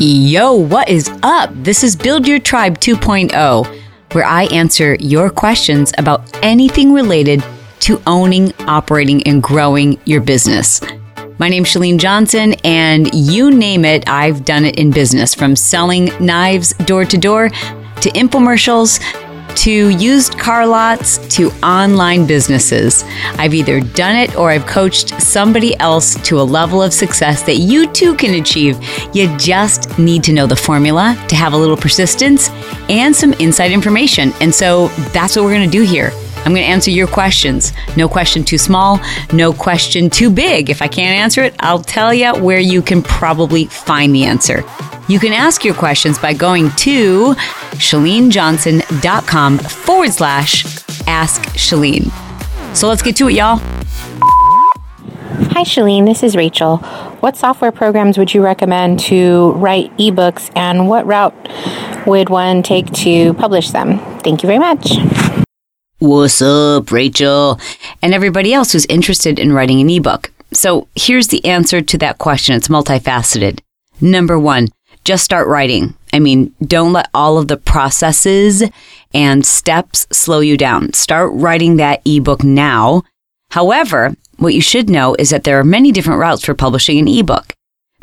Yo, what is up? This is Build Your Tribe 2.0, where I answer your questions about anything related to owning, operating, and growing your business. My name's Chalene Johnson, and you name it, I've done it in business from selling knives door to door to infomercials to used car lots to online businesses. I've either done it or I've coached somebody else to a level of success that you too can achieve. You just need to know the formula to have a little persistence and some inside information. And so that's what we're going to do here. I'm going to answer your questions. No question too small, no question too big. If I can't answer it, I'll tell you where you can probably find the answer. You can ask your questions by going to chalenejohnson.com forward slash ask Chalene. So let's get to it, y'all. Hi, Chalene. This is Rachel. What software programs would you recommend to write ebooks, and what route would one take to publish them? Thank you very much. What's up, Rachel? And everybody else who's interested in writing an ebook. So here's the answer to that question. It's multifaceted. Number one, just start writing. I mean, don't let all of the processes and steps slow you down. Start writing that ebook now. However, what you should know is that there are many different routes for publishing an ebook.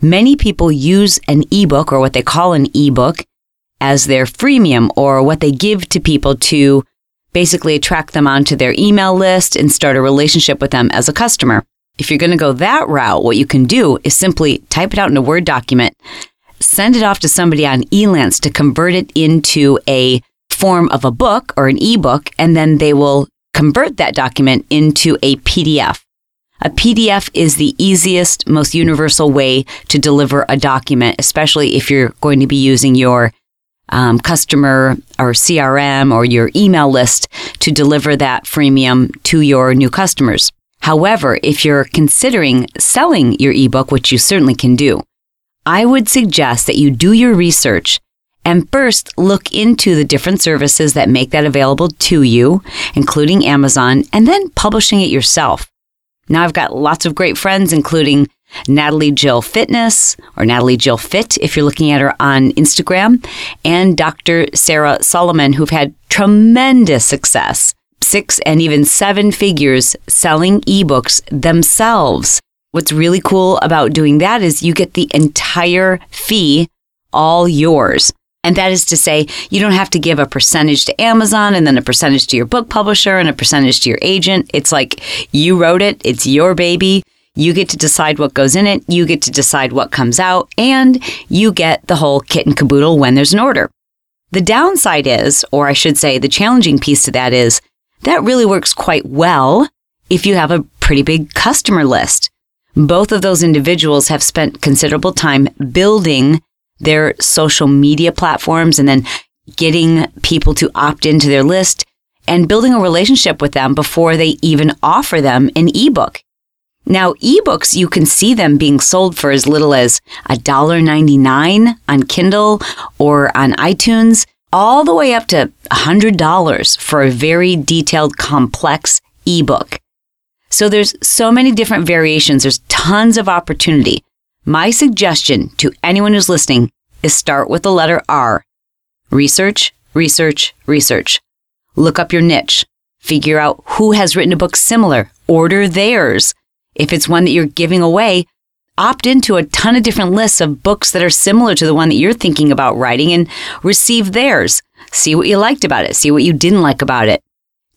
Many people use an ebook or what they call an ebook as their freemium or what they give to people to basically attract them onto their email list and start a relationship with them as a customer. If you're going to go that route, what you can do is simply type it out in a Word document, send it off to somebody on Elance to convert it into a form of a book or an ebook, and then they will convert that document into a PDF. A PDF is the easiest, most universal way to deliver a document, especially if you're going to be using your um, customer or CRM or your email list to deliver that freemium to your new customers. However, if you're considering selling your ebook, which you certainly can do, I would suggest that you do your research and first look into the different services that make that available to you, including Amazon, and then publishing it yourself. Now I've got lots of great friends, including Natalie Jill Fitness or Natalie Jill Fit if you're looking at her on Instagram, and Dr. Sara Solomon, who've had tremendous success, six and even seven figures selling ebooks themselves. What's really cool about doing that is you get the entire fee all yours. And that is to say, you don't have to give a percentage to Amazon and then a percentage to your book publisher and a percentage to your agent. It's like you wrote it, it's your baby. You get to decide what goes in it, you get to decide what comes out, and you get the whole kit and caboodle when there's an order. The downside is, or I should say, the challenging piece to that is, that really works quite well if you have a pretty big customer list. Both of those individuals have spent considerable time building their social media platforms and then getting people to opt into their list and building a relationship with them before they even offer them an ebook. Now, ebooks, you can see them being sold for as little as $1.99 on Kindle or on iTunes, all the way up to $100 for a very detailed, complex ebook. So there's so many different variations. There's tons of opportunity. My suggestion to anyone who's listening is start with the letter R. Research, research, research. Look up your niche. Figure out who has written a book similar. Order theirs. If it's one that you're giving away, opt into a ton of different lists of books that are similar to the one that you're thinking about writing and receive theirs. See what you liked about it. See what you didn't like about it.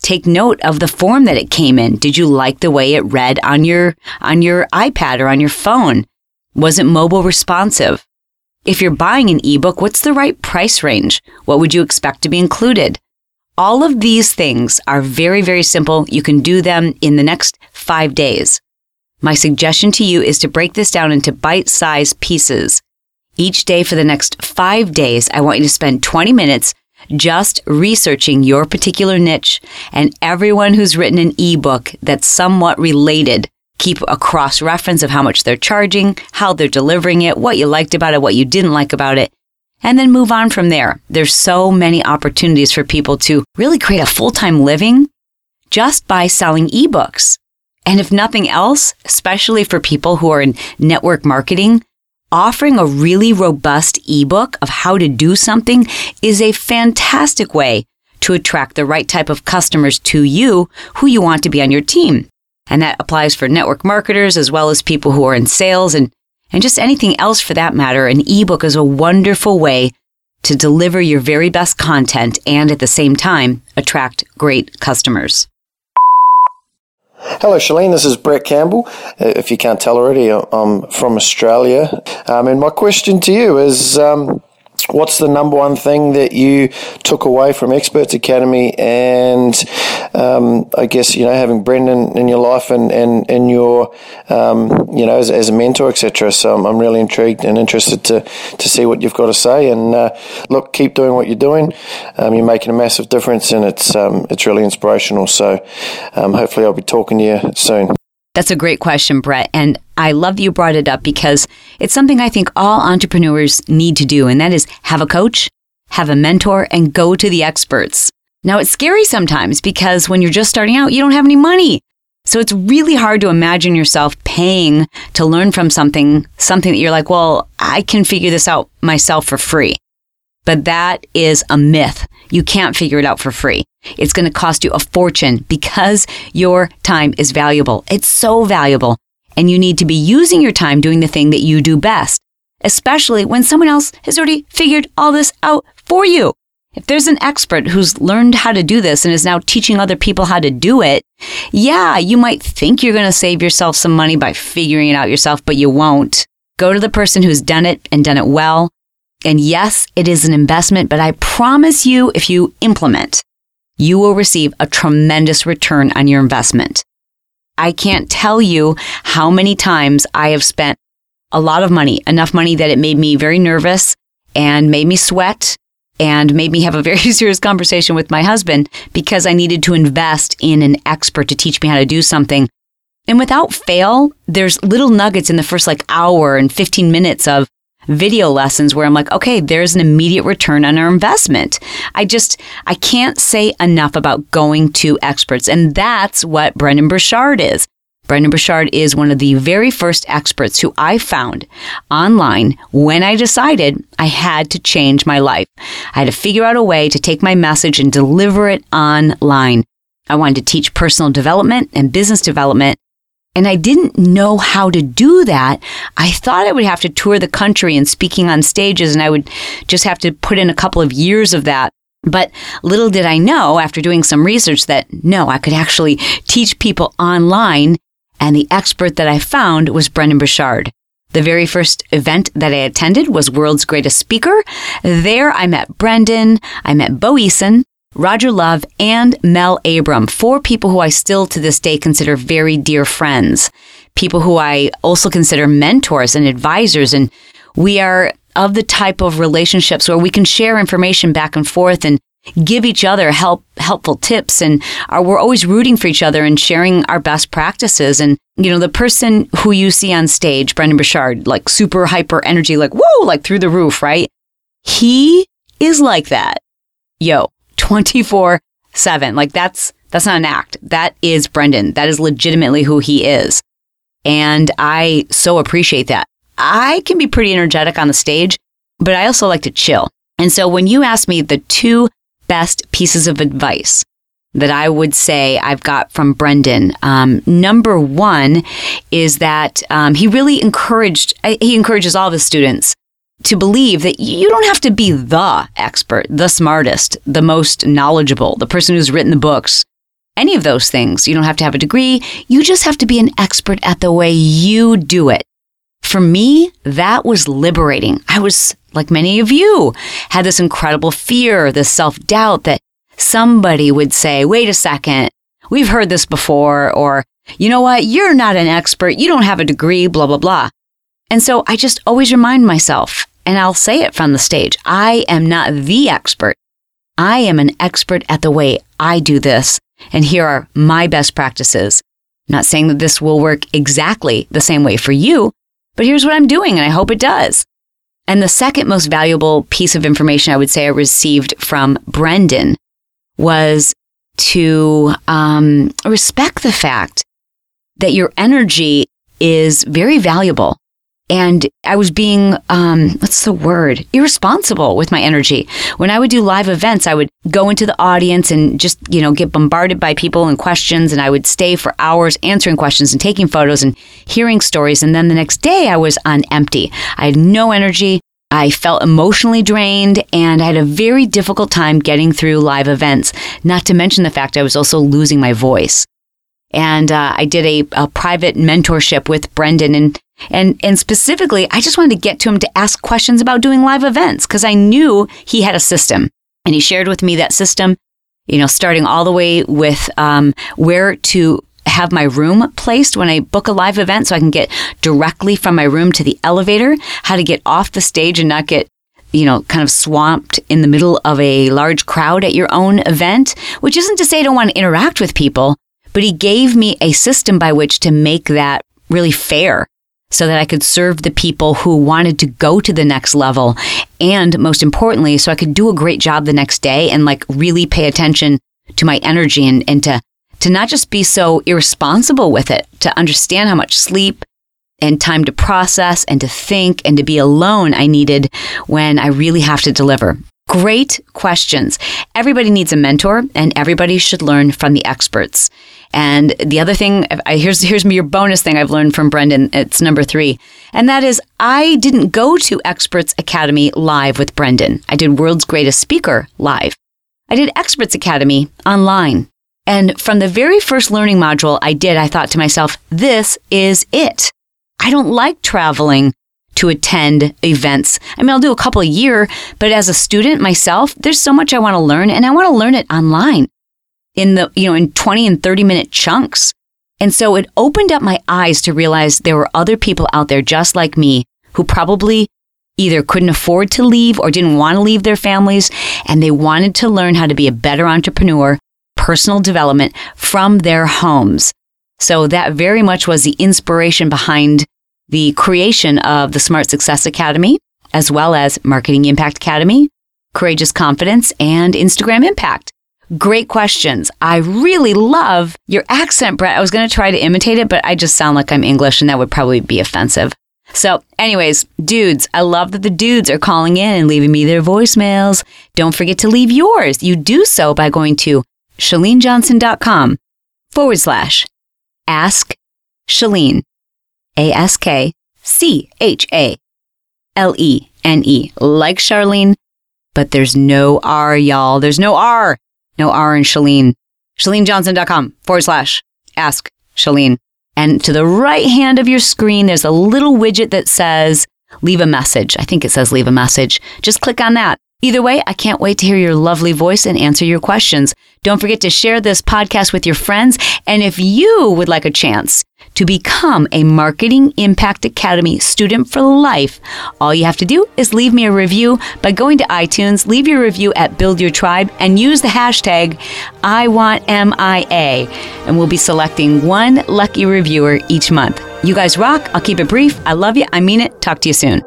Take note of the form that it came in. Did you like the way it read on your, on your iPad or on your phone? Was it mobile responsive? If you're buying an ebook, what's the right price range? What would you expect to be included? All of these things are very, very simple. You can do them in the next five days. My suggestion to you is to break this down into bite sized pieces. Each day for the next five days, I want you to spend 20 minutes just researching your particular niche and everyone who's written an ebook that's somewhat related. Keep a cross reference of how much they're charging, how they're delivering it, what you liked about it, what you didn't like about it, and then move on from there. There's so many opportunities for people to really create a full time living just by selling ebooks. And if nothing else, especially for people who are in network marketing, offering a really robust ebook of how to do something is a fantastic way to attract the right type of customers to you who you want to be on your team. And that applies for network marketers as well as people who are in sales and, and just anything else for that matter. An ebook is a wonderful way to deliver your very best content and at the same time attract great customers. Hello, Chalene. This is Brett Campbell. Uh, if you can't tell already, I'm from Australia. Um, and my question to you is um, what's the number one thing that you took away from Experts Academy and um, I guess you know having Brendon in your life and and, and your um, you know as, as, a mentor etc so I'm, I'm, really intrigued and interested to to see what you've got to say. And uh, look keep doing what you're doing. Um, you're making a massive difference and it's um, it's really inspirational. So um, hopefully I'll be talking to you soon that's a great question, Brett. And I love you brought it up because it's something I think all entrepreneurs need to do. And that is have a coach, have a mentor, and go to the experts. Now, it's scary sometimes because when you're just starting out, you don't have any money. So it's really hard to imagine yourself paying to learn from something, something that you're like, well, I can figure this out myself for free. But that is a myth. You can't figure it out for free. It's going to cost you a fortune because your time is valuable. It's so valuable. And you need to be using your time doing the thing that you do best, especially when someone else has already figured all this out for you. If there's an expert who's learned how to do this and is now teaching other people how to do it, yeah, you might think you're going to save yourself some money by figuring it out yourself, but you won't. Go to the person who's done it and done it well and yes, it is an investment, but I promise you, if you implement, you will receive a tremendous return on your investment. I can't tell you how many times I have spent a lot of money, enough money that it made me very nervous and made me sweat and made me have a very serious conversation with my husband because I needed to invest in an expert to teach me how to do something. And without fail, there's little nuggets in the first like hour and 15 minutes of video lessons where I'm like, okay, there's an immediate return on our investment. I just, I can't say enough about going to experts. And that's what Brendon Burchard is. Brendon Burchard is one of the very first experts who I found online when I decided I had to change my life. I had to figure out a way to take my message and deliver it online. I wanted to teach personal development and business development and I didn't know how to do that. I thought I would have to tour the country and speaking on stages, and I would just have to put in a couple of years of that. But little did I know after doing some research that no, I could actually teach people online. And the expert that I found was Brendon Burchard. The very first event that I attended was World's Greatest Speaker. There I met Brendon, I met Bo Eason, Roger Love, and Mel Abraham, four people who I still to this day consider very dear friends, people who I also consider mentors and advisors. And we are of the type of relationships where we can share information back and forth and give each other help helpful tips and are, we're always rooting for each other and sharing our best practices. And you know the person who you see on stage brendon Burchard like super hyper energy like whoa like through the roof right? He is like that. Yo 24 7. Like that's, that's not an act. That is Brendon. That is legitimately who he is. And I so appreciate that. I can be pretty energetic on the stage, but I also like to chill. And so when you ask me the two best pieces of advice that I would say I've got from Brendon, um, number one is that um, he really encouraged, he encourages all of his students to believe that you don't have to be the expert, the smartest, the most knowledgeable, the person who's written the books, any of those things. You don't have to have a degree. You just have to be an expert at the way you do it. For me, that was liberating. I was, like many of you, had this incredible fear, this self doubt that somebody would say, wait a second, we've heard this before, or, you know what, you're not an expert, you don't have a degree, blah, blah, blah. And so I just always remind myself, and I'll say it from the stage I am not the expert. I am an expert at the way I do this, and here are my best practices. not saying that this will work exactly the same way for you, but here's what I'm doing, and I hope it does. And the second most valuable piece of information I would say I received from Brendon was to um, respect the fact that your energy is very valuable and I was being, um, what's the word? Irresponsible with my energy. When I would do live events, I would go into the audience and just, you know, get bombarded by people and questions. And I would stay for hours answering questions and taking photos and hearing stories. And then the next day I was on empty. I had no energy. I felt emotionally drained and I had a very difficult time getting through live events, not to mention the fact I was also losing my voice. And uh, I did a, a private mentorship with Brendon and and and specifically, I just wanted to get to him to ask questions about doing live events because I knew he had a system, and he shared with me that system. You know, starting all the way with um, where to have my room placed when I book a live event, so I can get directly from my room to the elevator. How to get off the stage and not get you know, kind of swamped in the middle of a large crowd at your own event, which isn't to say I don't want to interact with people, but he gave me a system by which to make that really fair so that I could serve the people who wanted to go to the next level. And most importantly, so I could do a great job the next day and like really pay attention to my energy and, and to, to not just be so irresponsible with it, to understand how much sleep and time to process and to think and to be alone I needed when I really have to deliver. Great questions. Everybody needs a mentor and everybody should learn from the experts. And the other thing, here's here's your bonus thing I've learned from Brendon. It's number three, and that is I didn't go to Experts Academy live with Brendon. I did World's Greatest Speaker live. I did Experts Academy online. And from the very first learning module I did, I thought to myself, this is it. I don't like traveling to attend events. I mean, I'll do a couple a year, but as a student myself, there's so much I want to learn and I want to learn it online in the, you know, in 20 and 30 minute chunks. And so it opened up my eyes to realize there were other people out there just like me who probably either couldn't afford to leave or didn't want to leave their families and they wanted to learn how to be a better entrepreneur, personal development from their homes. So that very much was the inspiration behind the creation of the Smart Success Academy, as well as Marketing Impact Academy, Courageous Confidence, and Instagram Impact. Great questions. I really love your accent, Brett. I was going to try to imitate it, but I just sound like I'm English and that would probably be offensive. So, anyways, dudes, I love that the dudes are calling in and leaving me their voicemails. Don't forget to leave yours. You do so by going to chalenejohnson.com forward slash ask Chalene, A S K C H A L E N E, like Charlene, but there's no R, y'all. There's no R. No R in Chalene. ChaleneJohnson.com forward slash ask Chalene. And to the right hand of your screen, there's a little widget that says leave a message. I think it says leave a message. Just click on that. Either way, I can't wait to hear your lovely voice and answer your questions. Don't forget to share this podcast with your friends. And if you would like a chance to become a Marketing Impact Academy student for life, all you have to do is leave me a review by going to iTunes, leave your review at Build Your Tribe, and use the hashtag IWantMIA. And we'll be selecting one lucky reviewer each month. You guys rock. I'll keep it brief. I love you. I mean it. Talk to you soon.